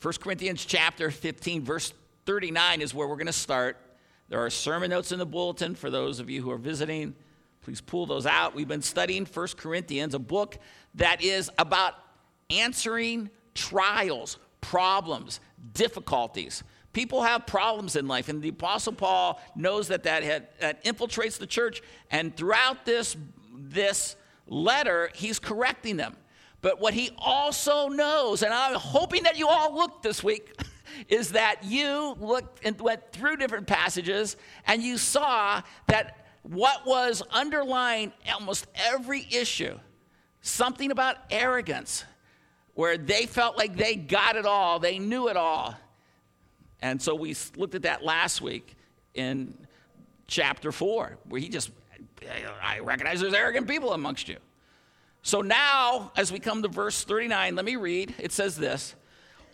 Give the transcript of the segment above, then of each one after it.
1 Corinthians chapter 15, verse 39 is where we're going to start. There are sermon notes in the bulletin for those of you who are visiting. Please pull those out. We've been studying 1 Corinthians, a book that is about answering trials, problems, difficulties. People have problems in life, and the Apostle Paul knows that that, had, that infiltrates the church. And throughout this, this letter, he's correcting them. But what he also knows, and I'm hoping that you all looked this week, is that you looked and went through different passages and you saw that what was underlying almost every issue, something about arrogance, where they felt like they got it all, they knew it all. And so we looked at that last week in chapter 4, where he just, I recognize there's arrogant people amongst you. So now, as we come to verse 39, let me read. It says this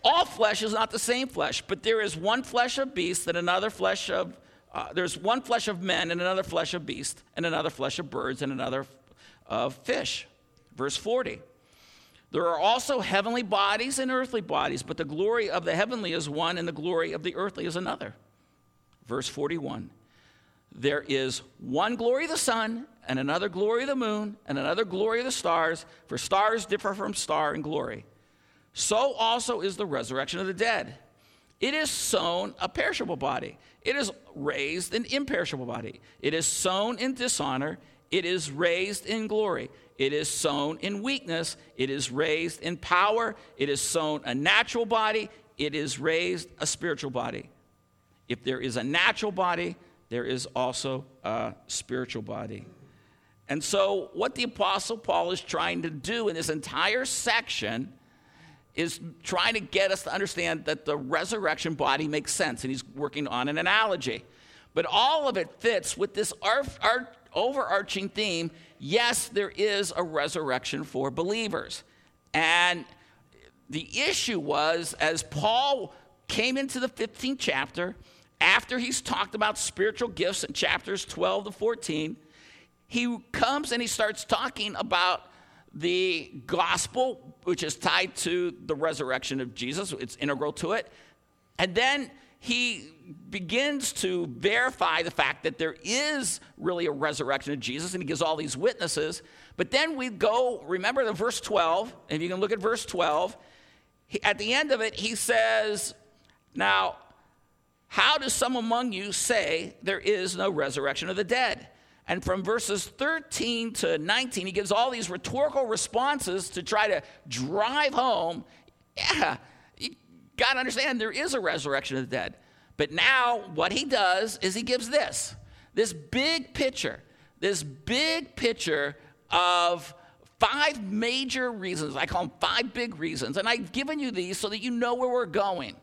All flesh is not the same flesh, but there is one flesh of beasts and another flesh of, uh, there's one flesh of men and another flesh of beasts and another flesh of birds and another of fish. Verse 40. There are also heavenly bodies and earthly bodies, but the glory of the heavenly is one and the glory of the earthly is another. Verse 41. There is one glory of the sun and another glory of the moon, and another glory of the stars, for stars differ from star in glory. So also is the resurrection of the dead. It is sown a perishable body, it is raised an imperishable body. It is sown in dishonor, it is raised in glory. It is sown in weakness, it is raised in power. It is sown a natural body, it is raised a spiritual body. If there is a natural body, there is also a spiritual body. And so, what the Apostle Paul is trying to do in this entire section is trying to get us to understand that the resurrection body makes sense, and he's working on an analogy. But all of it fits with this overarching theme yes, there is a resurrection for believers. And the issue was, as Paul came into the 15th chapter, after he's talked about spiritual gifts in chapters 12 to 14, he comes and he starts talking about the gospel, which is tied to the resurrection of Jesus, it's integral to it. And then he begins to verify the fact that there is really a resurrection of Jesus, and he gives all these witnesses. But then we go, remember the verse 12, and you can look at verse 12. He, at the end of it, he says, Now, how does some among you say there is no resurrection of the dead? And from verses 13 to 19, he gives all these rhetorical responses to try to drive home yeah, you got to understand there is a resurrection of the dead. But now, what he does is he gives this this big picture, this big picture of five major reasons. I call them five big reasons. And I've given you these so that you know where we're going.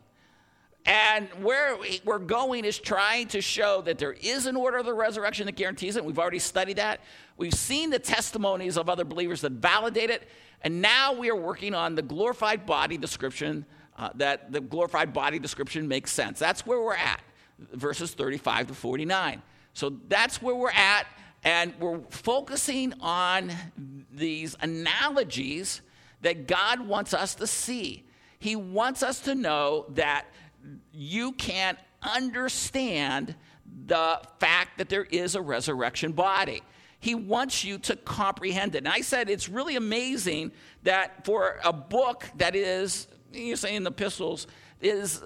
And where we're going is trying to show that there is an order of the resurrection that guarantees it. We've already studied that. We've seen the testimonies of other believers that validate it. And now we are working on the glorified body description, uh, that the glorified body description makes sense. That's where we're at, verses 35 to 49. So that's where we're at. And we're focusing on these analogies that God wants us to see. He wants us to know that you can't understand the fact that there is a resurrection body. He wants you to comprehend it. And I said it's really amazing that for a book that is, you say in the epistles, is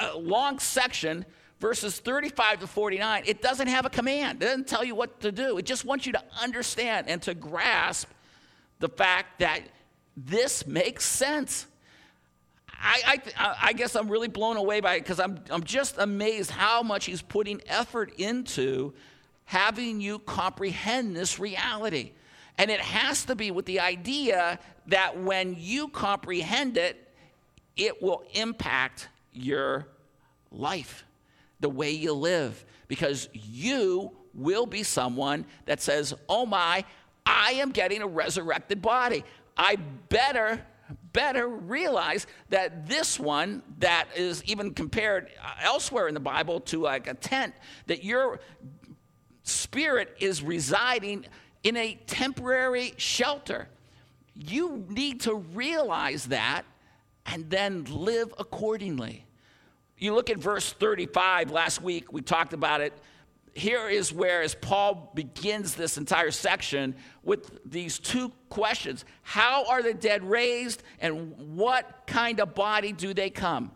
a long section, verses 35 to 49, it doesn't have a command. It doesn't tell you what to do. It just wants you to understand and to grasp the fact that this makes sense. I, I, I guess I'm really blown away by it because I'm, I'm just amazed how much he's putting effort into having you comprehend this reality. And it has to be with the idea that when you comprehend it, it will impact your life, the way you live, because you will be someone that says, Oh my, I am getting a resurrected body. I better better realize that this one that is even compared uh, elsewhere in the Bible to like a tent, that your spirit is residing in a temporary shelter. You need to realize that and then live accordingly. You look at verse 35 last week, we talked about it. Here is where, as Paul begins this entire section with these two questions How are the dead raised, and what kind of body do they come?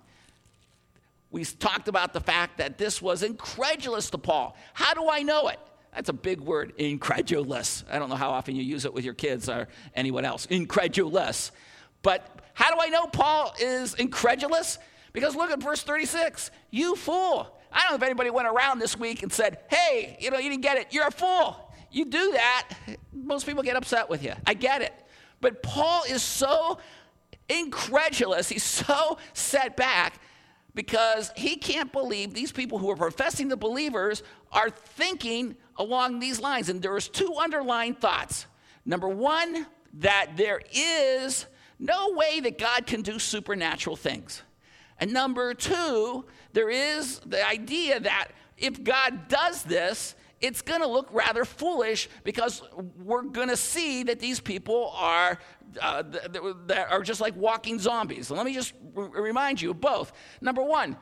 We talked about the fact that this was incredulous to Paul. How do I know it? That's a big word, incredulous. I don't know how often you use it with your kids or anyone else. Incredulous. But how do I know Paul is incredulous? Because look at verse 36. You fool. I don't know if anybody went around this week and said, hey, you know, you didn't get it. You're a fool. You do that, most people get upset with you. I get it. But Paul is so incredulous, he's so set back because he can't believe these people who are professing the believers are thinking along these lines. And there's two underlying thoughts. Number one, that there is no way that God can do supernatural things. And number two, there is the idea that if God does this, it's going to look rather foolish because we're going to see that these people are uh, that are just like walking zombies. let me just remind you of both. Number one,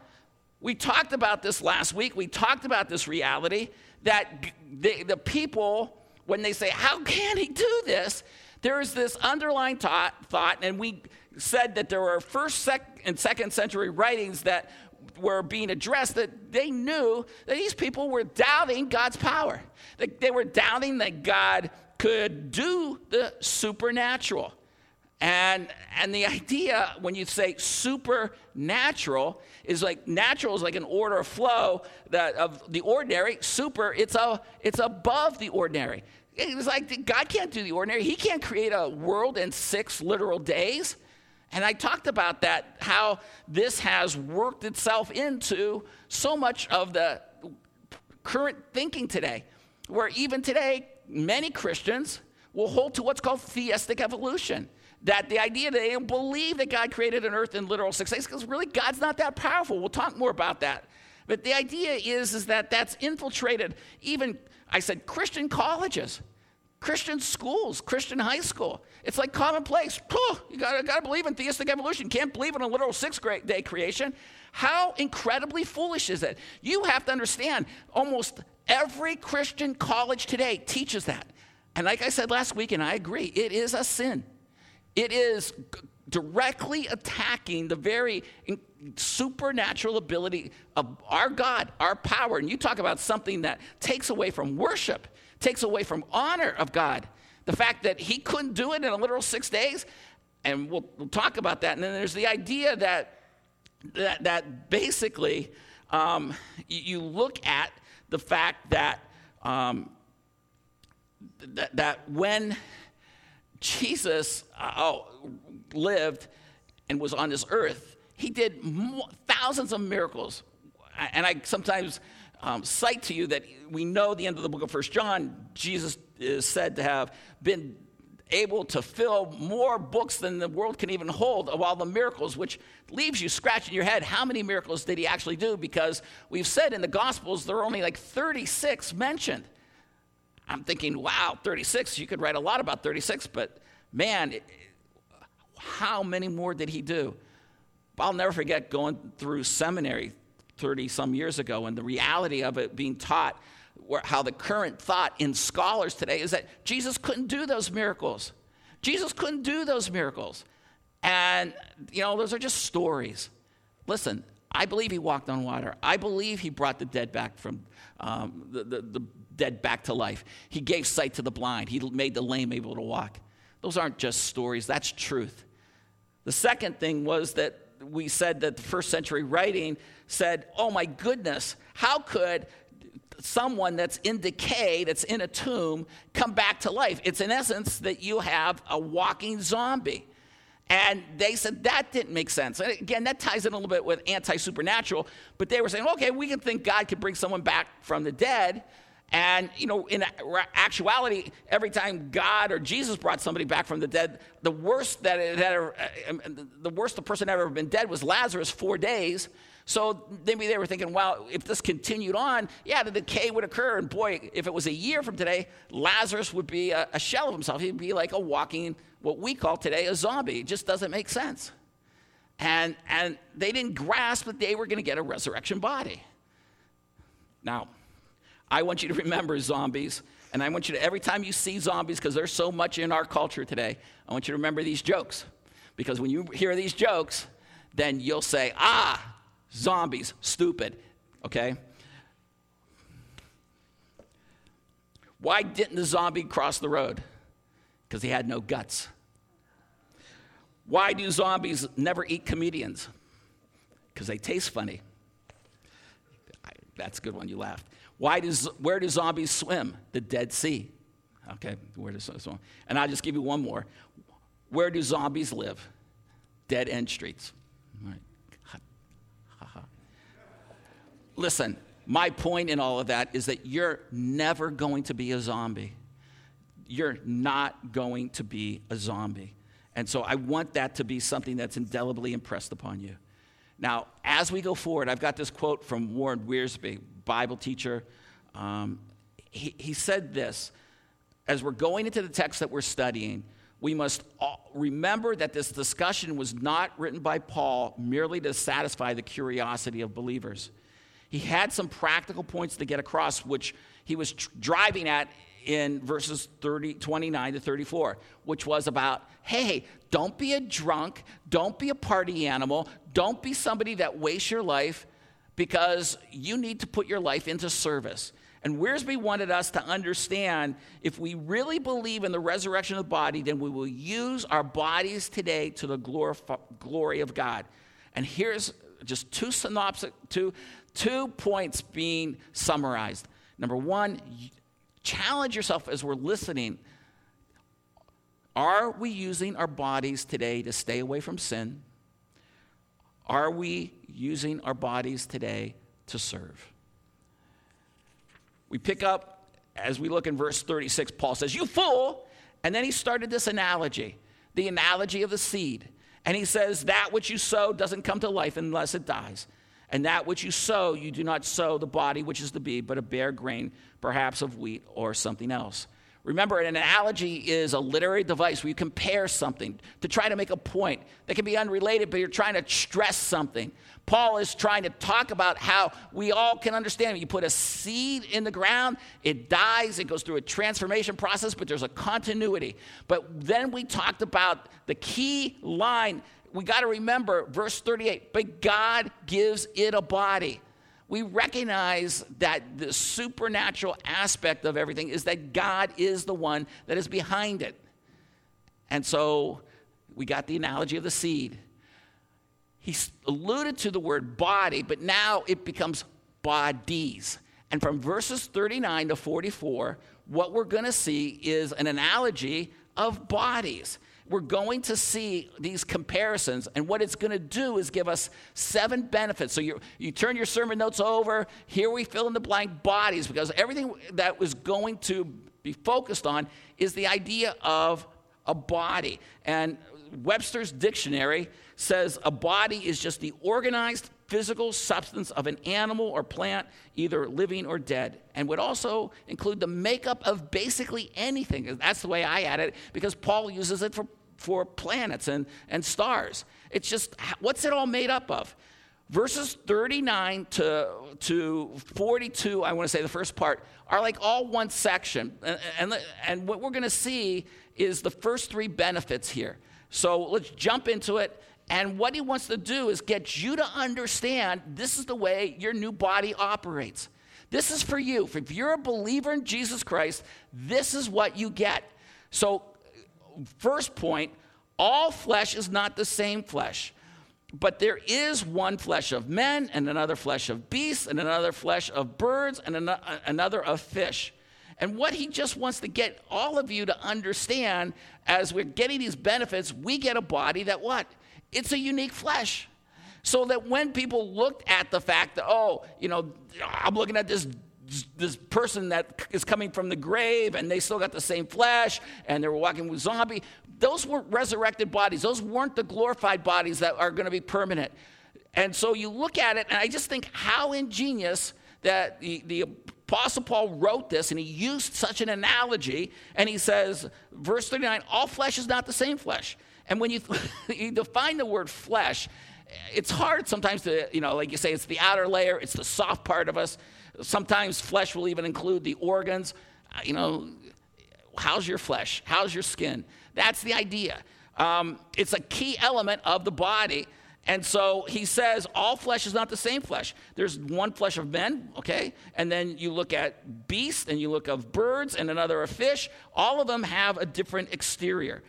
we talked about this last week. We talked about this reality that the, the people, when they say, "How can he do this?" There is this underlying thought, thought, and we said that there were first sec- and second century writings that were being addressed that they knew that these people were doubting God's power. That they were doubting that God could do the supernatural. And, and the idea when you say supernatural is like natural is like an order of flow that of the ordinary. Super, it's a it's above the ordinary. It's like God can't do the ordinary. He can't create a world in six literal days. And I talked about that, how this has worked itself into so much of the current thinking today, where even today, many Christians will hold to what's called theistic evolution. That the idea that they don't believe that God created an earth in literal six days, because really God's not that powerful. We'll talk more about that. But the idea is, is that that's infiltrated even, I said, Christian colleges. Christian schools, Christian high school. It's like commonplace. you gotta, gotta believe in theistic evolution. Can't believe in a literal six day creation. How incredibly foolish is it? You have to understand, almost every Christian college today teaches that. And like I said last week, and I agree, it is a sin. It is directly attacking the very supernatural ability of our God, our power. And you talk about something that takes away from worship takes away from honor of God. The fact that he couldn't do it in a literal six days, and we'll, we'll talk about that. And then there's the idea that, that, that basically um, you, look at the fact that, um, that, that, when Jesus uh, oh, lived and was on this earth, he did thousands of miracles. And I sometimes um, cite to you that we know the end of the book of First John, Jesus is said to have been able to fill more books than the world can even hold of all the miracles, which leaves you scratching your head. How many miracles did he actually do? Because we've said in the Gospels there are only like 36 mentioned. I'm thinking, wow, 36, you could write a lot about 36, but man, how many more did he do? I'll never forget going through seminary 30 some years ago, and the reality of it being taught, how the current thought in scholars today is that Jesus couldn't do those miracles. Jesus couldn't do those miracles. And, you know, those are just stories. Listen, I believe he walked on water. I believe he brought the dead back from um, the, the, the dead back to life. He gave sight to the blind. He made the lame able to walk. Those aren't just stories, that's truth. The second thing was that we said that the first century writing said, Oh my goodness, how could someone that's in decay, that's in a tomb, come back to life? It's in essence that you have a walking zombie. And they said that didn't make sense. And again, that ties in a little bit with anti supernatural, but they were saying, okay, we can think God could bring someone back from the dead. And, you know, in actuality, every time God or Jesus brought somebody back from the dead, the worst that it had uh, um, the worst the person had ever been dead was Lazarus, four days. So maybe they were thinking, well, if this continued on, yeah, the decay would occur. And boy, if it was a year from today, Lazarus would be a, a shell of himself. He'd be like a walking, what we call today, a zombie. It just doesn't make sense. And, and they didn't grasp that they were going to get a resurrection body. Now, I want you to remember zombies, and I want you to, every time you see zombies, because there's so much in our culture today, I want you to remember these jokes. Because when you hear these jokes, then you'll say, ah, zombies, stupid, okay? Why didn't the zombie cross the road? Because he had no guts. Why do zombies never eat comedians? Because they taste funny. That's a good one, you laughed. Why does, where do zombies swim? The Dead Sea. Okay, where does swim? And I'll just give you one more. Where do zombies live? Dead end streets. Listen, my point in all of that is that you're never going to be a zombie. You're not going to be a zombie. And so I want that to be something that's indelibly impressed upon you. Now, as we go forward, I've got this quote from Warren Wiersbe, Bible teacher. Um, he, he said this as we're going into the text that we're studying, we must remember that this discussion was not written by Paul merely to satisfy the curiosity of believers. He had some practical points to get across, which he was tr- driving at in verses 30, 29 to 34, which was about hey, don't be a drunk, don't be a party animal, don't be somebody that wastes your life because you need to put your life into service. And Wiersbe wanted us to understand if we really believe in the resurrection of the body, then we will use our bodies today to the glory of God. And here's just two synopsis, two, two points being summarized. Number one, challenge yourself as we're listening. Are we using our bodies today to stay away from sin? Are we using our bodies today to serve? We pick up, as we look in verse 36, Paul says, You fool! And then he started this analogy, the analogy of the seed. And he says, That which you sow doesn't come to life unless it dies. And that which you sow, you do not sow the body which is to be, but a bare grain, perhaps of wheat or something else. Remember, an analogy is a literary device where you compare something to try to make a point that can be unrelated, but you're trying to stress something. Paul is trying to talk about how we all can understand. You put a seed in the ground, it dies, it goes through a transformation process, but there's a continuity. But then we talked about the key line. We got to remember verse 38 but God gives it a body we recognize that the supernatural aspect of everything is that God is the one that is behind it. And so we got the analogy of the seed. He alluded to the word body, but now it becomes bodies. And from verses 39 to 44, what we're going to see is an analogy of bodies we're going to see these comparisons, and what it's going to do is give us seven benefits. So you, you turn your sermon notes over, here we fill in the blank bodies, because everything that was going to be focused on is the idea of a body. And Webster's dictionary says a body is just the organized physical substance of an animal or plant, either living or dead, and would also include the makeup of basically anything. That's the way I add it, because Paul uses it for, for planets and, and stars. It's just, what's it all made up of? Verses 39 to, to 42, I want to say the first part, are like all one section. And, and, and what we're going to see is the first three benefits here. So let's jump into it and what he wants to do is get you to understand this is the way your new body operates. This is for you. If you're a believer in Jesus Christ, this is what you get. So, first point all flesh is not the same flesh, but there is one flesh of men, and another flesh of beasts, and another flesh of birds, and another of fish. And what he just wants to get all of you to understand as we're getting these benefits, we get a body that what? It's a unique flesh. So that when people looked at the fact that, oh, you know, I'm looking at this this person that is coming from the grave and they still got the same flesh and they were walking with zombie those weren't resurrected bodies. Those weren't the glorified bodies that are going to be permanent. And so you look at it and i just think how ingenious that the, the apostle paul wrote this and he used such an analogy and he says verse 39 all flesh is not the same flesh And when you, you define the word flesh, it's hard sometimes to, you know, like you say, it's the outer layer, it's the soft part of us. Sometimes flesh will even include the organs. Uh, you know, how's your flesh? How's your skin? That's the idea. Um, it's a key element of the body. And so he says all flesh is not the same flesh. There's one flesh of men, okay? And then you look at beasts and you look of birds and another of fish. All of them have a different exterior.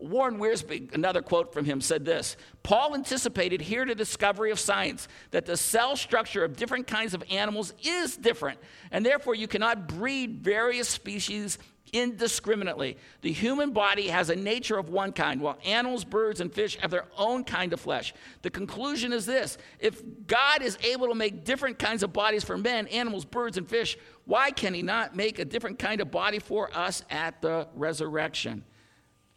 Warren Wiersbe, another quote from him, said this Paul anticipated here the discovery of science that the cell structure of different kinds of animals is different, and therefore you cannot breed various species indiscriminately. The human body has a nature of one kind, while animals, birds, and fish have their own kind of flesh. The conclusion is this if God is able to make different kinds of bodies for men, animals, birds, and fish, why can He not make a different kind of body for us at the resurrection?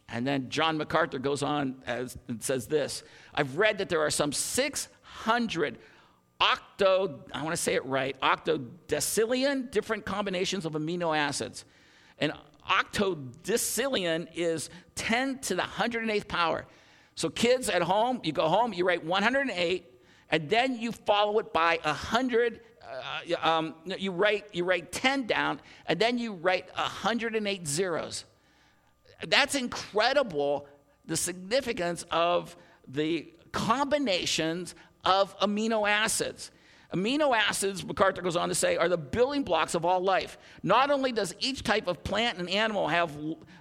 And then John MacArthur goes on as, and says this I've read that there are some 600 octo, I want to say it right, octodecillion different combinations of amino acids. And octodecillion is 10 to the 108th power. So, kids at home, you go home, you write 108, and then you follow it by 100. Uh, um, you, write, you write 10 down, and then you write 108 zeros. That's incredible, the significance of the combinations of amino acids. Amino acids, MacArthur goes on to say, are the building blocks of all life. Not only does each type of plant and animal have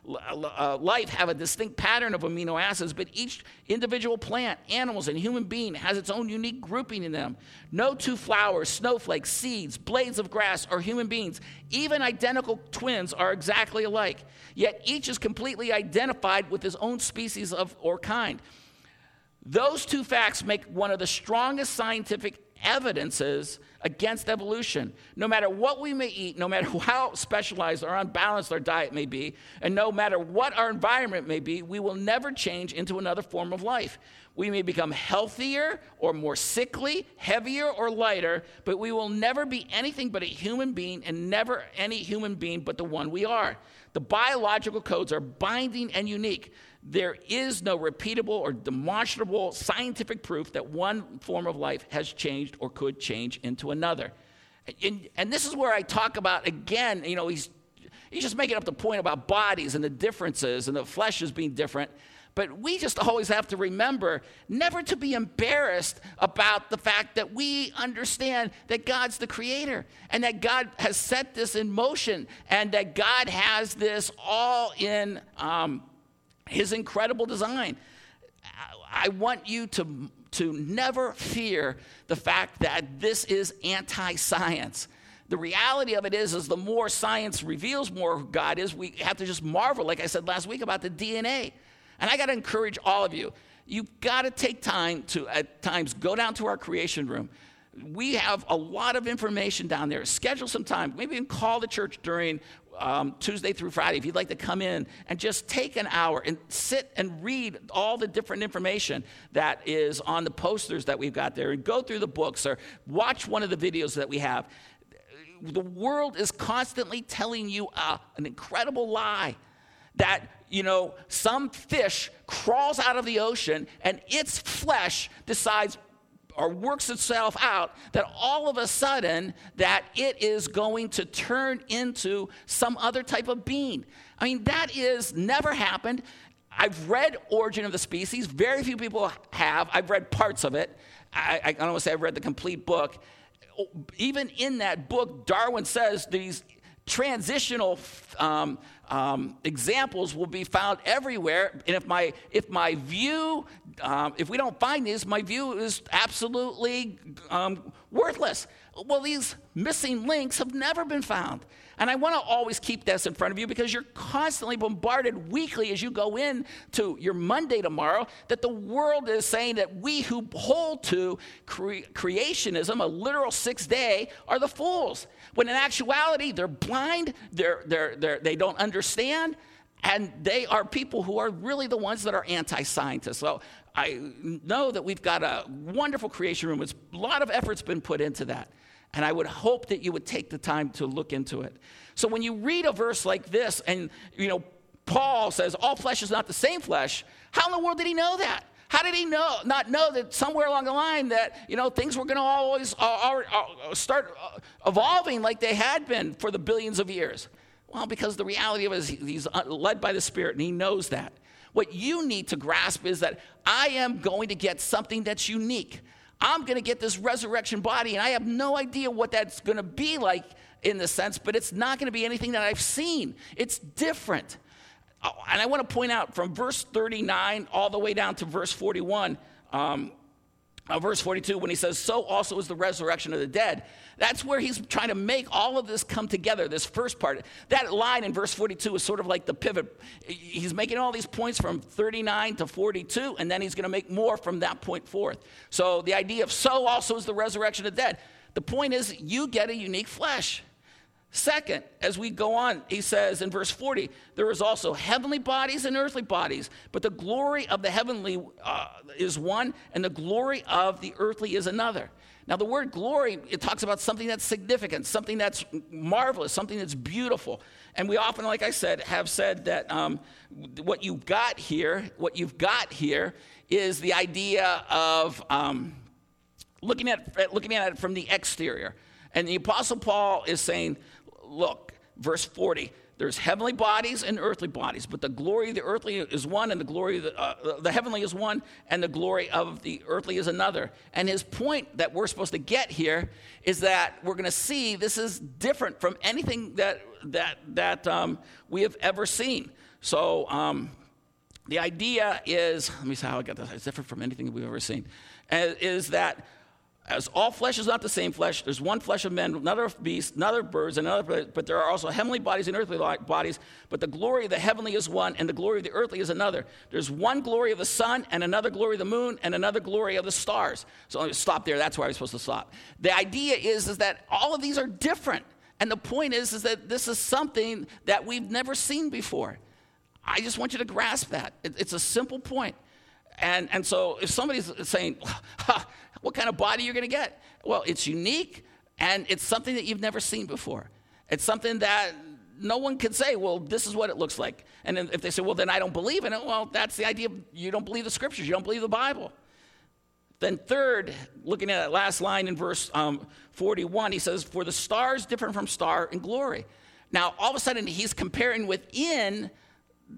uh, life have a distinct pattern of amino acids, but each individual plant, animals, and human being has its own unique grouping in them. No two flowers, snowflakes, seeds, blades of grass, or human beings, even identical twins, are exactly alike. Yet each is completely identified with his own species of or kind. Those two facts make one of the strongest scientific evidences against evolution. No matter what we may eat, no matter how specialized or unbalanced our diet may be, and no matter what our environment may be, we will never change into another form of life. We may become healthier or more sickly, heavier or lighter, but we will never be anything but a human being and never any human being but the one we are. The biological codes are binding and unique. There is no repeatable or demonstrable scientific proof that one form of life has changed or could change into another. And, and this is where I talk about, again, you know, he's, he's just making up the point about bodies and the differences and the flesh is being different. But we just always have to remember never to be embarrassed about the fact that we understand that God's the creator and that God has set this in motion and that God has this all in um, his incredible design. I want you to, to never fear the fact that this is anti science. The reality of it is, is the more science reveals more God is, we have to just marvel, like I said last week about the DNA. And I got to encourage all of you. You've got to take time to, at times, go down to our creation room. We have a lot of information down there. Schedule some time. Maybe even call the church during um, Tuesday through Friday, if you'd like to come in and just take an hour and sit and read all the different information that is on the posters that we've got there and go through the books or watch one of the videos that we have. The world is constantly telling you uh, an incredible lie that you know some fish crawls out of the ocean and its flesh decides or works itself out that all of a sudden that it is going to turn into some other type of being. I mean, that is never happened. I've read Origin of the Species. Very few people have. I've read parts of it. I, I don't want to say I've read the complete book. Even in that book, Darwin says these transitional um, um, examples will be found everywhere. And if my, if my view, um, if we don't find these, my view is absolutely um, worthless. Well, these missing links have never been found. And I want to always keep this in front of you because you're constantly bombarded weekly as you go in to your Monday tomorrow that the world is saying that we who hold to cre- creationism, a literal six day, are the fools. When in actuality, they're blind, they're, they're, they're, they don't understand, and they are people who are really the ones that are anti scientists. So I know that we've got a wonderful creation room. It's, a lot of effort's been put into that. And I would hope that you would take the time to look into it. So when you read a verse like this, and you know, Paul says all flesh is not the same flesh, how in the world did he know that? How did he know, not know that somewhere along the line that, you know, things were going to always uh, uh, start uh, evolving like they had been for the billions of years? Well, because the reality of it is he's uh, led by the Spirit and he knows that. What you need to grasp is that I am going to get something that's unique. I'm going to get this resurrection body, and I have no idea what that's going to be like in the sense, but it's not going to be anything that I've seen. It's different. Oh, and I want to point out from verse 39 all the way down to verse 41, um, uh, verse 42, when he says, So also is the resurrection of the dead. That's where he's trying to make all of this come together, this first part. That line in verse 42 is sort of like the pivot. He's making all these points from 39 to 42, and then he's going to make more from that point forth. So the idea of so also is the resurrection of the dead. The point is, you get a unique flesh. Second, as we go on, he says in verse 40, there is also heavenly bodies and earthly bodies, but the glory of the heavenly uh, is one, and the glory of the earthly is another. Now, the word glory, it talks about something that's significant, something that's marvelous, something that's beautiful. And we often, like I said, have said that um, what you've got here, what you've got here is the idea of um, looking, at, looking at it from the exterior. And the Apostle Paul is saying, look, verse 40 there's heavenly bodies and earthly bodies, but the glory of the earthly is one, and the glory of the, uh, the heavenly is one, and the glory of the earthly is another. And his point that we're supposed to get here is that we're going to see this is different from anything that that that um, we have ever seen. So um, the idea is, let me see how I got this. It's different from anything we've ever seen. Uh, is that as all flesh is not the same flesh, there's one flesh of men, another of beasts, another of birds, another, but there are also heavenly bodies and earthly bodies. But the glory of the heavenly is one, and the glory of the earthly is another. There's one glory of the sun, and another glory of the moon, and another glory of the stars. So let me stop there. That's where I was supposed to stop. The idea is, is that all of these are different. And the point is, is that this is something that we've never seen before. I just want you to grasp that. It, it's a simple point. And, and so if somebody's saying, what kind of body you're going to get? Well, it's unique and it's something that you've never seen before. It's something that no one can say, well, this is what it looks like. And if they say, well, then I don't believe in it, well, that's the idea. You don't believe the scriptures, you don't believe the Bible. Then, third, looking at that last line in verse um, 41, he says, For the stars different from star in glory. Now, all of a sudden, he's comparing within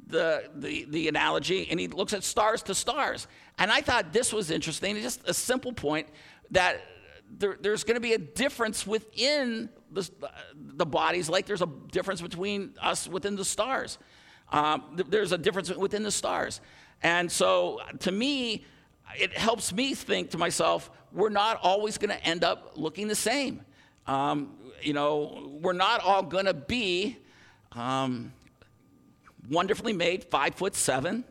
the, the, the analogy and he looks at stars to stars. And I thought this was interesting, just a simple point that there, there's going to be a difference within the, the bodies, like there's a difference between us within the stars. Um, there's a difference within the stars. And so to me, it helps me think to myself, we're not always going to end up looking the same. Um, you know, we're not all going to be um, wonderfully made, five foot seven,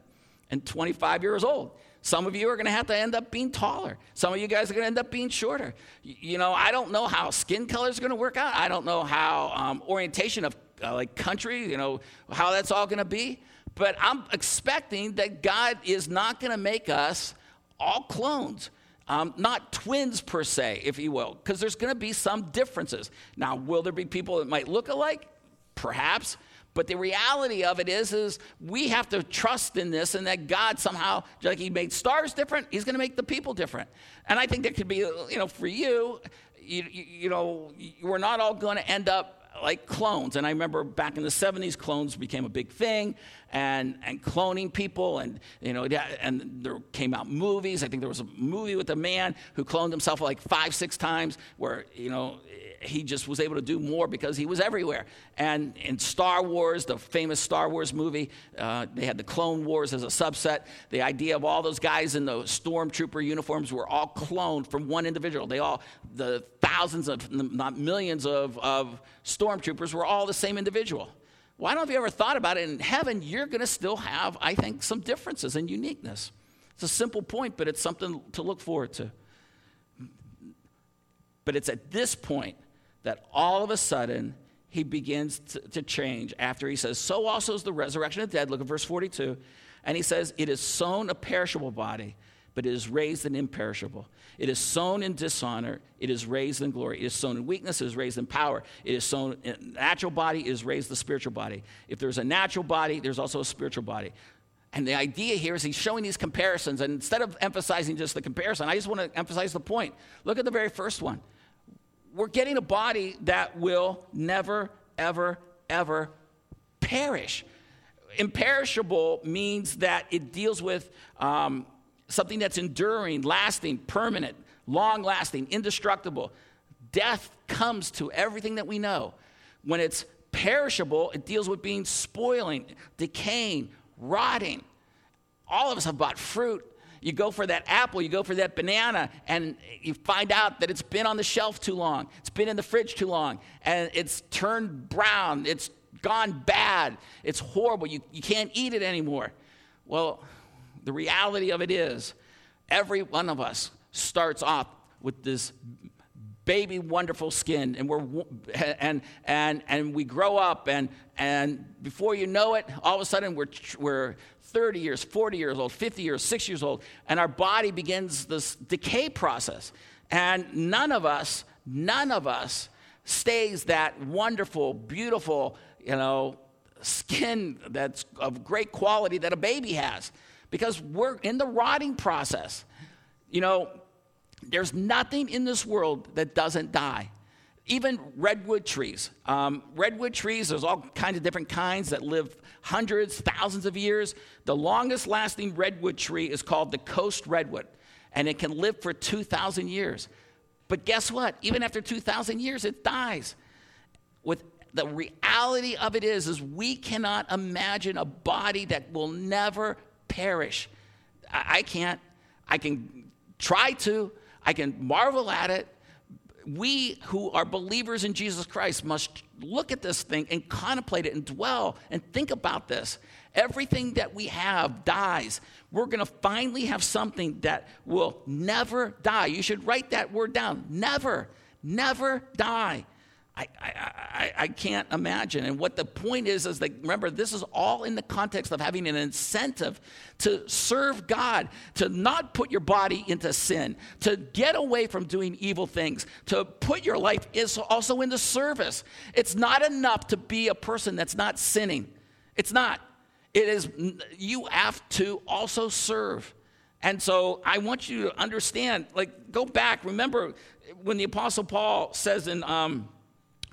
and 25 years old. Some of you are going to have to end up being taller. Some of you guys are going to end up being shorter. You know, I don't know how skin color is going to work out. I don't know how um, orientation of uh, like country, you know, how that's all going to be. But I'm expecting that God is not going to make us all clones. Um, not twins per se, if you will, because there's going to be some differences. Now, will there be people that might look alike? Perhaps. But the reality of it is, is we have to trust in this and that God somehow, like he made stars different, he's going to make the people different. And I think that could be, you know, for you, you, you know, we're not all going to end up like clones. And I remember back in the 70s, clones became a big thing and, and cloning people. And, you know, and there came out movies. I think there was a movie with a man who cloned himself like five, six times where, you know, he just was able to do more because he was everywhere. And in Star Wars, the famous Star Wars movie, uh, they had the Clone Wars as a subset. The idea of all those guys in the stormtrooper uniforms were all cloned from one individual. They all, the thousands of, not millions of, of stormtroopers were all the same individual. Why don't you ever thought about it? In heaven, you're going to still have, I think, some differences and uniqueness. It's a simple point, but it's something to look forward to. But it's at this point that all of a sudden he begins to, to, change after he says, So also is the resurrection of the dead. Look at verse 42. And he says, It is sown a perishable body, but it is raised in imperishable. It is sown in dishonor, it is raised in glory. It is sown in weakness, it is raised in power. It is sown in natural body, it is raised the spiritual body. If there's a natural body, there's also a spiritual body. And the idea here is he's showing these comparisons. And instead of emphasizing just the comparison, I just want to emphasize the point. Look at the very first one. We're getting a body that will never, ever, ever perish. Imperishable means that it deals with um, something that's enduring, lasting, permanent, long lasting, indestructible. Death comes to everything that we know. When it's perishable, it deals with being spoiling, decaying, rotting. All of us have bought fruit. You go for that apple, you go for that banana, and you find out that it's been on the shelf too long. It's been in the fridge too long, and it's turned brown. It's gone bad. It's horrible. You, you can't eat it anymore. Well, the reality of it is, every one of us starts off with this baby wonderful skin and we're and and and we grow up and and before you know it all of a sudden we're we're 30 years 40 years old 50 years 6 years old and our body begins this decay process. And none of us none of us stays that wonderful beautiful you know skin that's of great quality that a baby has because we're in the rotting process. You know there's nothing in this world that doesn't die. Even redwood trees. Um, redwood trees, there's all kinds of different kinds that live hundreds, thousands of years. The longest lasting redwood tree is called the coast redwood, and it can live for 2,000 years. But guess what? Even after 2,000 years, it dies. With the reality of it is, is we cannot imagine a body that will never perish. I, I can't. I can try to, I can marvel at it. We who are believers in Jesus Christ must look at this thing and contemplate it and dwell and think about this. Everything that we have dies. We're going to finally have something that will never die. You should write that word down. Never, never die. I, I, I, can't imagine. And what the point is, is that remember, this is all in the context of having an incentive to serve God, to not put your body into sin, to get away from doing evil things, to put your life is also into service. It's not enough to be a person that's not sinning. It's not. It is, you have to also serve. And so I want you to understand, like, go back. Remember when the Apostle Paul says in, um,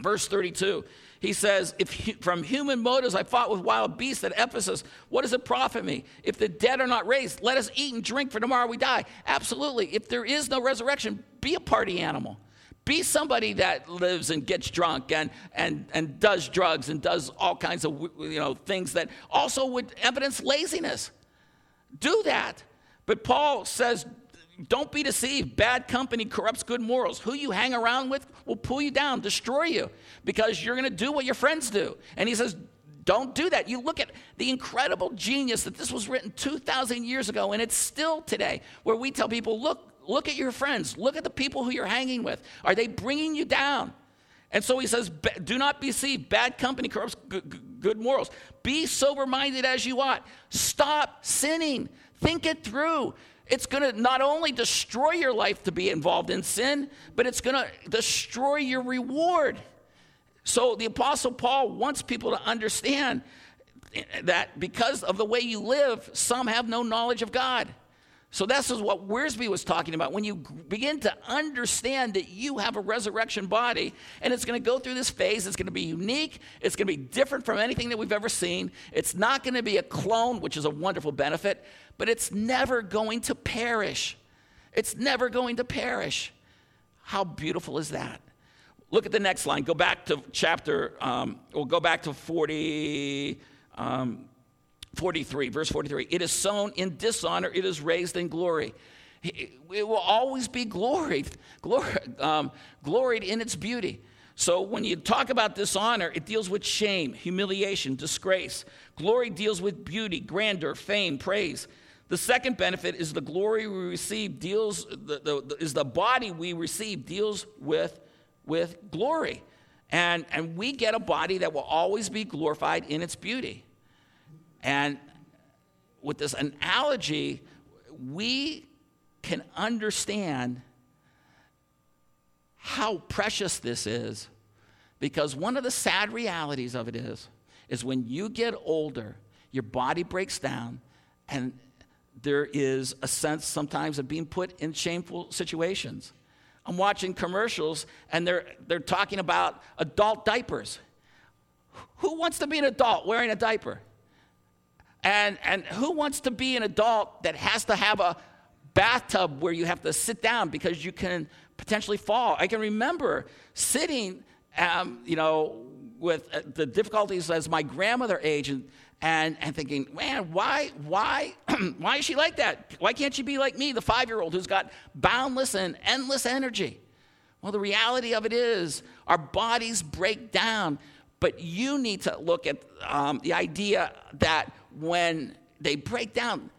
Verse 32, he says, If from human motives I fought with wild beasts at Ephesus, what does it profit me? If the dead are not raised, let us eat and drink, for tomorrow we die. Absolutely. If there is no resurrection, be a party animal. Be somebody that lives and gets drunk and, and, and does drugs and does all kinds of you know, things that also would evidence laziness. Do that. But Paul says, don't be deceived. Bad company corrupts good morals. Who you hang around with will pull you down, destroy you, because you're going to do what your friends do. And he says, don't do that. You look at the incredible genius that this was written 2,000 years ago, and it's still today, where we tell people, look, look at your friends, look at the people who you're hanging with. Are they bringing you down? And so he says, do not be deceived. Bad company corrupts good morals. Be sober minded as you ought. Stop sinning. Think it through. It's going to not only destroy your life to be involved in sin, but it's going to destroy your reward. So the Apostle Paul wants people to understand that because of the way you live, some have no knowledge of God. So this is what Wiersbe was talking about. When you begin to understand that you have a resurrection body and it's going to go through this phase, it's going to be unique, it's going to be different from anything that we've ever seen. It's not going to be a clone, which is a wonderful benefit, but it's never going to perish. It's never going to perish. How beautiful is that? Look at the next line. Go back to chapter, um, we'll go back to 40. Um, 43, verse 43. It is sown in dishonor, it is raised in glory. It will always be gloried, glory, um, gloried in its beauty. So when you talk about dishonor, it deals with shame, humiliation, disgrace. Glory deals with beauty, grandeur, fame, praise. The second benefit is the glory we receive deals the, the, the, is the body we receive deals with with glory, and and we get a body that will always be glorified in its beauty. And with this analogy, we can understand how precious this is because one of the sad realities of it is is when you get older your body breaks down and there is a sense sometimes of being put in shameful situations. I'm watching commercials and they're, they're talking about adult diapers. Who wants to be an adult wearing a diaper and, and who wants to be an adult that has to have a bathtub where you have to sit down because you can potentially fall. I can remember sitting, um, you know, with uh, the difficulties as my grandmother aged and, and, and thinking, man, why, why, why is she like that? Why can't she be like me, the five year old who's got boundless and endless energy? Well, the reality of it is our bodies break down, but you need to look at um, the idea that when they break down,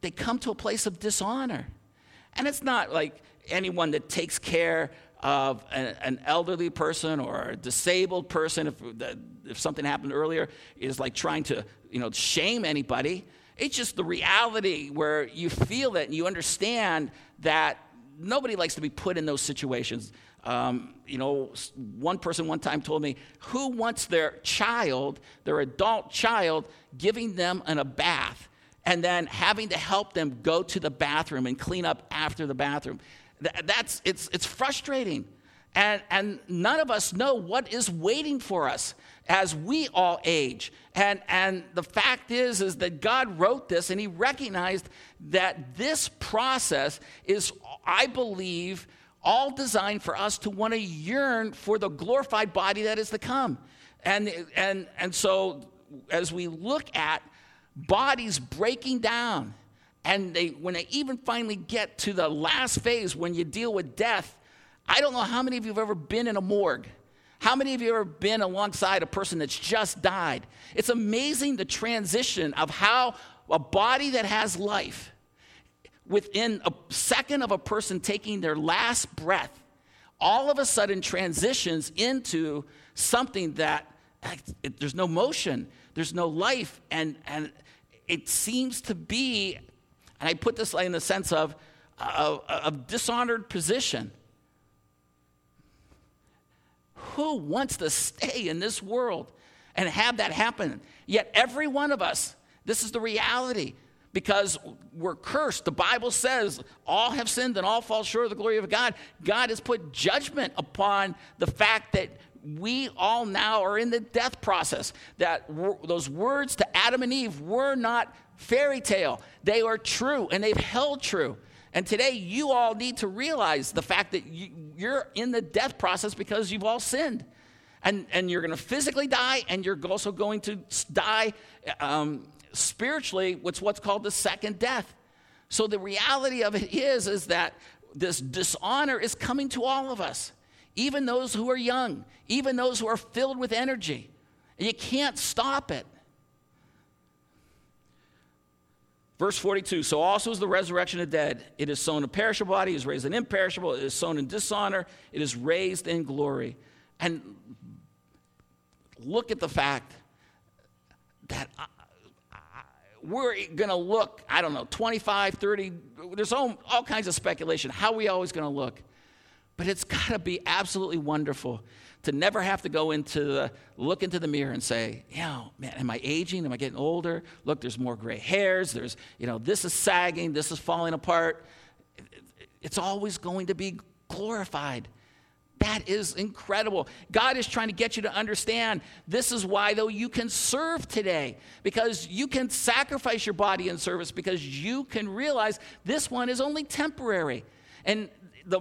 they come to a place of dishonor. And it's not like anyone that takes care of an, an elderly person or a disabled person, if, if something happened earlier, is like trying to you know, shame anybody. It's just the reality where you feel it and you understand that nobody likes to be put in those situations. Um, you know, one person one time told me, who wants their child, their adult child, giving them an, a bath and then having to help them go to the bathroom and clean up after the bathroom? That's, it's, it's frustrating. And, and none of us know what is waiting for us as we all age. And, and the fact is, is that God wrote this and he recognized that this process is, I believe, all designed for us to want to yearn for the glorified body that is to come. And, and, and so, as we look at bodies breaking down, and they, when they even finally get to the last phase, when you deal with death, I don't know how many of you have ever been in a morgue. How many of you have ever been alongside a person that's just died? It's amazing the transition of how a body that has life within a second of a person taking their last breath, all of a sudden transitions into something that it, there's no motion, there's no life, and, and it seems to be, and I put this in the sense of, a dishonored position. Who wants to stay in this world and have that happen? Yet every one of us, this is the reality because we're cursed. The Bible says all have sinned and all fall short of the glory of God. God has put judgment upon the fact that we all now are in the death process. That those words to Adam and Eve were not fairy tale, they are true and they've held true. And today, you all need to realize the fact that you, you're in the death process because you've all sinned. And, and you're going to physically die, and you're also going to die um, spiritually what's what's called the second death. So the reality of it is is that this dishonor is coming to all of us. Even those who are young, even those who are filled with energy. You can't stop it. Verse 42 So also is the resurrection of the dead. It is sown a perishable body, it is raised an imperishable, it is sown in dishonor, it is raised in glory. And look at the fact that we're going to look, I don't know, 25, 30, there's all, all kinds of speculation. How are we always going to look? But it's got to be absolutely wonderful to never have to go into the, look into the mirror and say, you know, man, am I aging? Am I getting older? Look, there's more gray hairs. There's, you know, this is sagging. This is falling apart. It's always going to be glorified. That is incredible. God is trying to get you to understand this is why, though, you can serve today because you can sacrifice your body in service because you can realize this one is only temporary. And the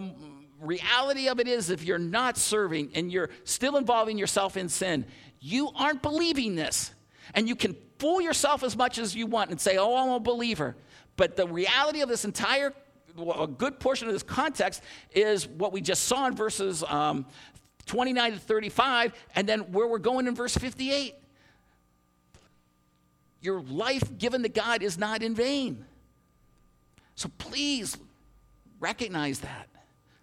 reality of it is, if you're not serving and you're still involving yourself in sin, you aren't believing this. And you can fool yourself as much as you want and say, oh, I'm a believer. But the reality of this entire a good portion of this context is what we just saw in verses um, 29 to 35, and then where we're going in verse 58. Your life given to God is not in vain. So please recognize that.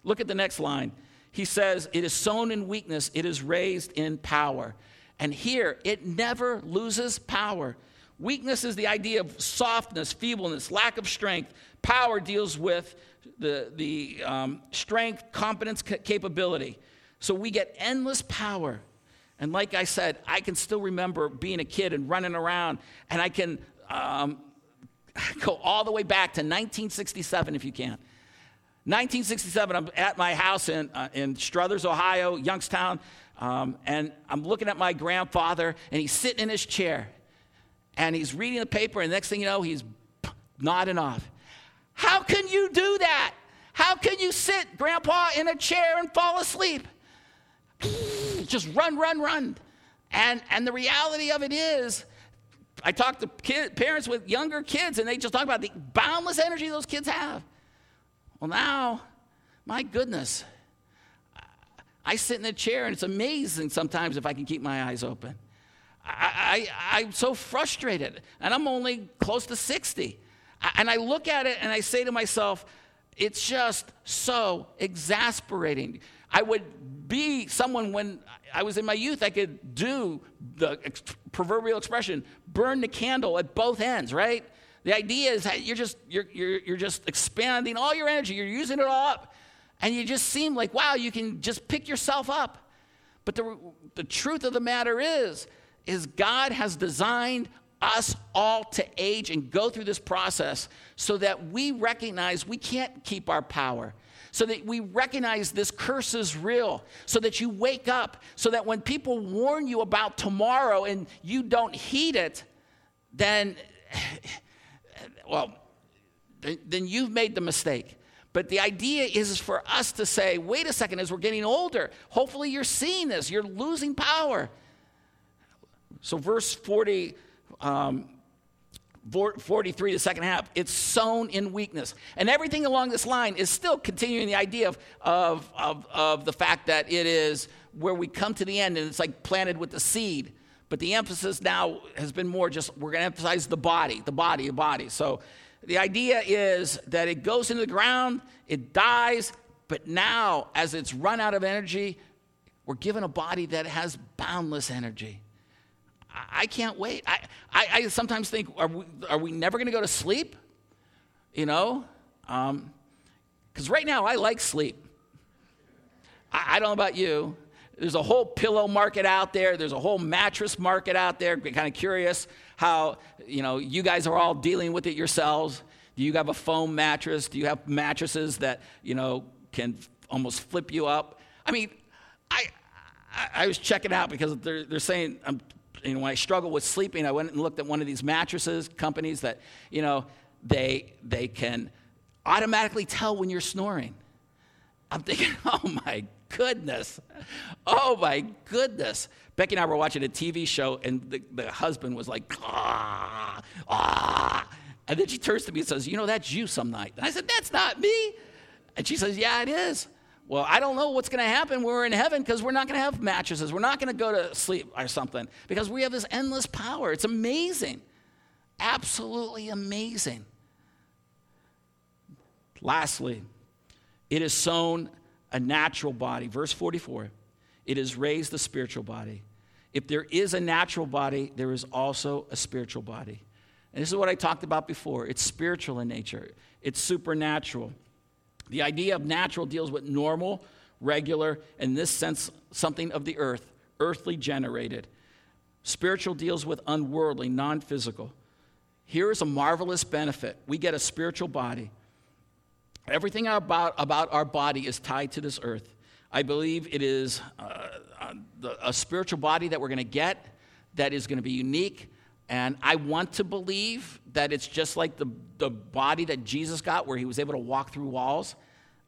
Look at the next line. He says, It is sown in weakness, it is raised in power. And here, it never loses power. Weakness is the idea of softness, feebleness, lack of strength. Power deals with the, the um, strength, competence, capability. So we get endless power. And like I said, I can still remember being a kid and running around, and I can um, go all the way back to 1967 if you can. 1967, I'm at my house in, uh, in Struthers, Ohio, Youngstown, um, and I'm looking at my grandfather, and he's sitting in his chair, and he's reading the paper, and the next thing you know, he's nodding off. How can you do that? How can you sit, Grandpa, in a chair and fall asleep? Just run, run, run. And, and the reality of it is, I talk to kid, parents with younger kids, and they just talk about the boundless energy those kids have. Well, now, my goodness, I sit in a chair, and it's amazing sometimes if I can keep my eyes open. I, I, I'm so frustrated, and I'm only close to 60. And I look at it and I say to myself, it's just so exasperating. I would be someone when I was in my youth, I could do the ex- proverbial expression, burn the candle at both ends, right? The idea is that you're just, you're, you're, you're just expanding all your energy, you're using it all up, and you just seem like, wow, you can just pick yourself up. But the, the truth of the matter is, is God has designed us all to age and go through this process so that we recognize we can't keep our power so that we recognize this curse is real, so that you wake up, so that when people warn you about tomorrow and you don't heed it, then, well, then you've made the mistake. But the idea is for us to say, wait a second, as we're getting older, hopefully you're seeing this, you're losing power. So, verse 40, um, 43, the second half, it's sown in weakness. And everything along this line is still continuing the idea of, of, of, of, the fact that it is where we come to the end and it's like planted with the seed. But the emphasis now has been more just we're going to emphasize the body, the body, the body. So the idea is that it goes into the ground, it dies, but now as it's run out of energy, we're given a body that has boundless energy. I can't wait. I, I, I sometimes think, are we, are we never going to go to sleep? You know? Because um, right now, I like sleep. I, I don't know about you. There's a whole pillow market out there. There's a whole mattress market out there. kind of curious how, you know, you guys are all dealing with it yourselves. Do you have a foam mattress? Do you have mattresses that, you know, can almost flip you up? I mean, I, I, I was checking out because they're, they're saying, I'm you know, when I struggled with sleeping, I went and looked at one of these mattresses companies that, you know, they, they can automatically tell when you're snoring. I'm thinking, oh my goodness. Oh my goodness. Becky and I were watching a TV show, and the, the husband was like, ah, ah. And then she turns to me and says, You know, that's you some night. And I said, That's not me. And she says, Yeah, it is. Well, I don't know what's going to happen when we're in heaven because we're not going to have mattresses. We're not going to go to sleep or something because we have this endless power. It's amazing. Absolutely amazing. Lastly, it is sown a natural body. Verse 44 it is raised the spiritual body. If there is a natural body, there is also a spiritual body. And this is what I talked about before it's spiritual in nature, it's supernatural. The idea of natural deals with normal, regular, in this sense, something of the earth, earthly generated. Spiritual deals with unworldly, non physical. Here is a marvelous benefit we get a spiritual body. Everything about, about our body is tied to this earth. I believe it is uh, a, a spiritual body that we're going to get that is going to be unique. And I want to believe that it's just like the, the body that Jesus got, where he was able to walk through walls.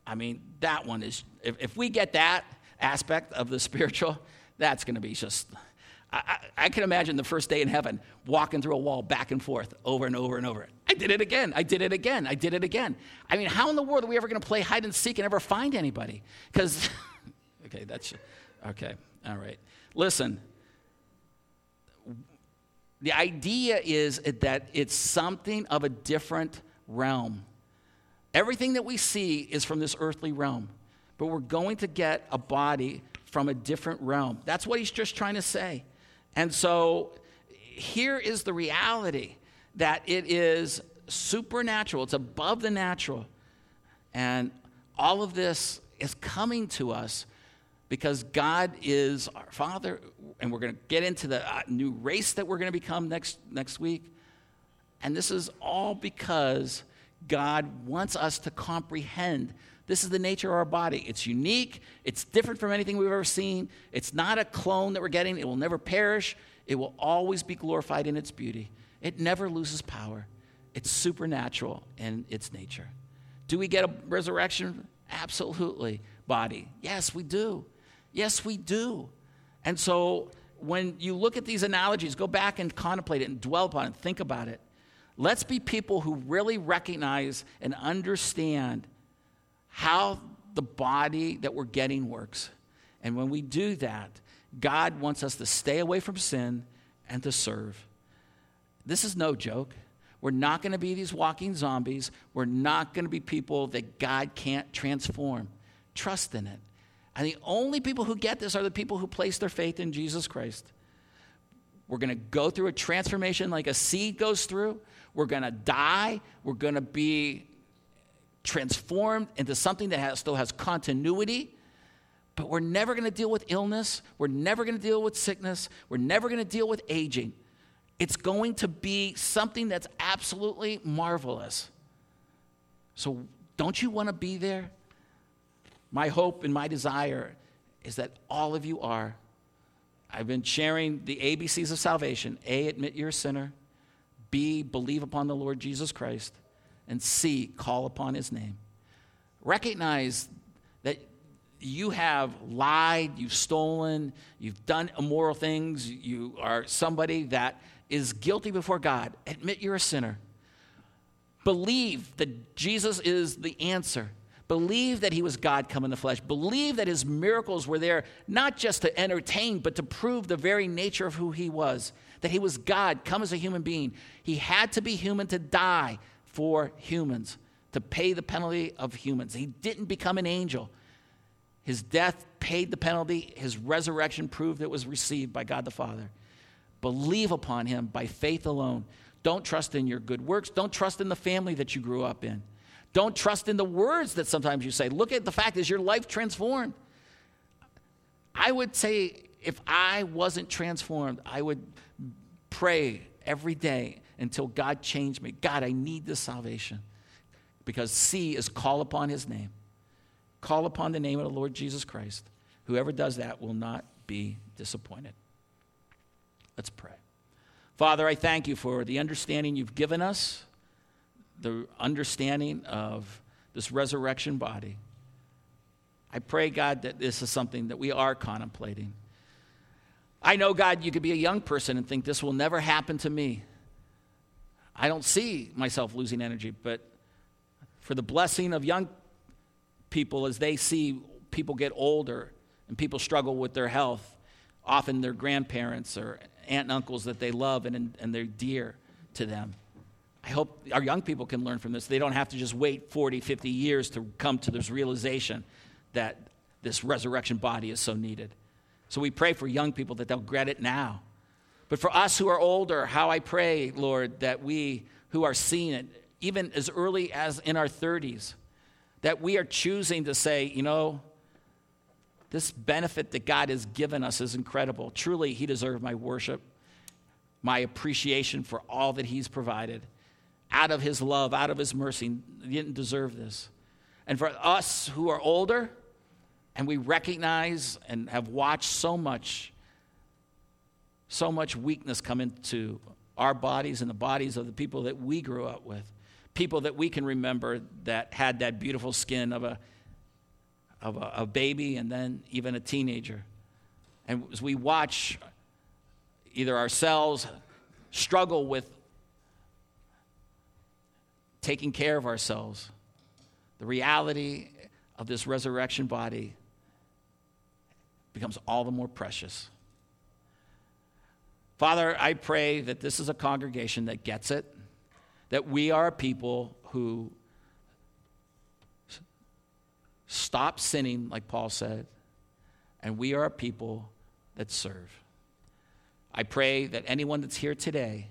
I mean, that one is, if, if we get that aspect of the spiritual, that's going to be just, I, I, I, can imagine the first day in heaven walking through a wall back and forth over and over and over. I did it again. I did it again. I did it again. I mean, how in the world are we ever going to play hide and seek and ever find anybody? Because, okay, that's, okay, all right. Listen, the idea is that it's something of a different realm. Everything that we see is from this earthly realm, but we're going to get a body from a different realm. That's what he's just trying to say. And so here is the reality that it is supernatural, it's above the natural. And all of this is coming to us because God is our Father, and we're going to get into the uh, new race that we're going to become next, next week. And this is all because God wants us to comprehend this is the nature of our body. It's unique, it's different from anything we've ever seen. It's not a clone that we're getting, it will never perish, it will always be glorified in its beauty. It never loses power. It's supernatural in its nature. Do we get a resurrection? Absolutely. Body. Yes, we do. Yes, we do. And so when you look at these analogies, go back and contemplate it and dwell upon it, think about it. Let's be people who really recognize and understand how the body that we're getting works. And when we do that, God wants us to stay away from sin and to serve. This is no joke. We're not going to be these walking zombies. We're not going to be people that God can't transform. Trust in it. And the only people who get this are the people who place their faith in Jesus Christ. We're going to go through a transformation like a seed goes through. We're going to die. We're going to be transformed into something that has, still has continuity. But we're never going to deal with illness. We're never going to deal with sickness. We're never going to deal with aging. It's going to be something that's absolutely marvelous. So, don't you want to be there? My hope and my desire is that all of you are. I've been sharing the ABCs of salvation A, admit you're a sinner. B, believe upon the Lord Jesus Christ. And C, call upon his name. Recognize that you have lied, you've stolen, you've done immoral things, you are somebody that is guilty before God. Admit you're a sinner. Believe that Jesus is the answer. Believe that he was God come in the flesh. Believe that his miracles were there not just to entertain, but to prove the very nature of who he was. That he was God come as a human being. He had to be human to die for humans, to pay the penalty of humans. He didn't become an angel. His death paid the penalty, his resurrection proved it was received by God the Father. Believe upon him by faith alone. Don't trust in your good works. Don't trust in the family that you grew up in. Don't trust in the words that sometimes you say. Look at the fact is your life transformed. I would say if I wasn't transformed, I would pray every day until God changed me. God, I need this salvation. Because C is call upon his name. Call upon the name of the Lord Jesus Christ. Whoever does that will not be disappointed. Let's pray. Father, I thank you for the understanding you've given us the understanding of this resurrection body. I pray, God, that this is something that we are contemplating. I know, God, you could be a young person and think this will never happen to me. I don't see myself losing energy, but for the blessing of young people as they see people get older and people struggle with their health, often their grandparents or aunt and uncles that they love and, and they're dear to them. I hope our young people can learn from this. They don't have to just wait 40, 50 years to come to this realization that this resurrection body is so needed. So we pray for young people that they'll get it now. But for us who are older, how I pray, Lord, that we who are seeing it, even as early as in our 30s, that we are choosing to say, you know, this benefit that God has given us is incredible. Truly, He deserves my worship, my appreciation for all that He's provided out of his love, out of his mercy. He didn't deserve this. And for us who are older and we recognize and have watched so much, so much weakness come into our bodies and the bodies of the people that we grew up with, people that we can remember that had that beautiful skin of a, of a, a baby and then even a teenager. And as we watch either ourselves struggle with taking care of ourselves, the reality of this resurrection body becomes all the more precious. Father, I pray that this is a congregation that gets it, that we are a people who stop sinning, like Paul said, and we are a people that serve. I pray that anyone that's here today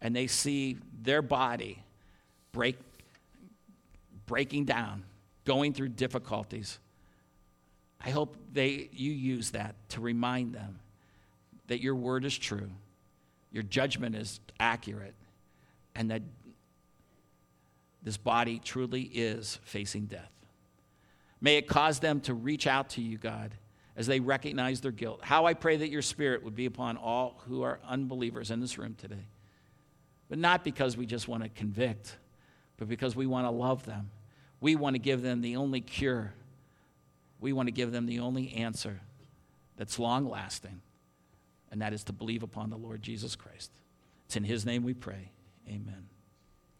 and they see their body break, breaking down, going through difficulties, I hope they, you use that to remind them that your word is true, your judgment is accurate, and that this body truly is facing death. May it cause them to reach out to you, God, as they recognize their guilt. How I pray that your spirit would be upon all who are unbelievers in this room today. But not because we just want to convict, but because we want to love them. We want to give them the only cure. We want to give them the only answer that's long lasting, and that is to believe upon the Lord Jesus Christ. It's in His name we pray. Amen.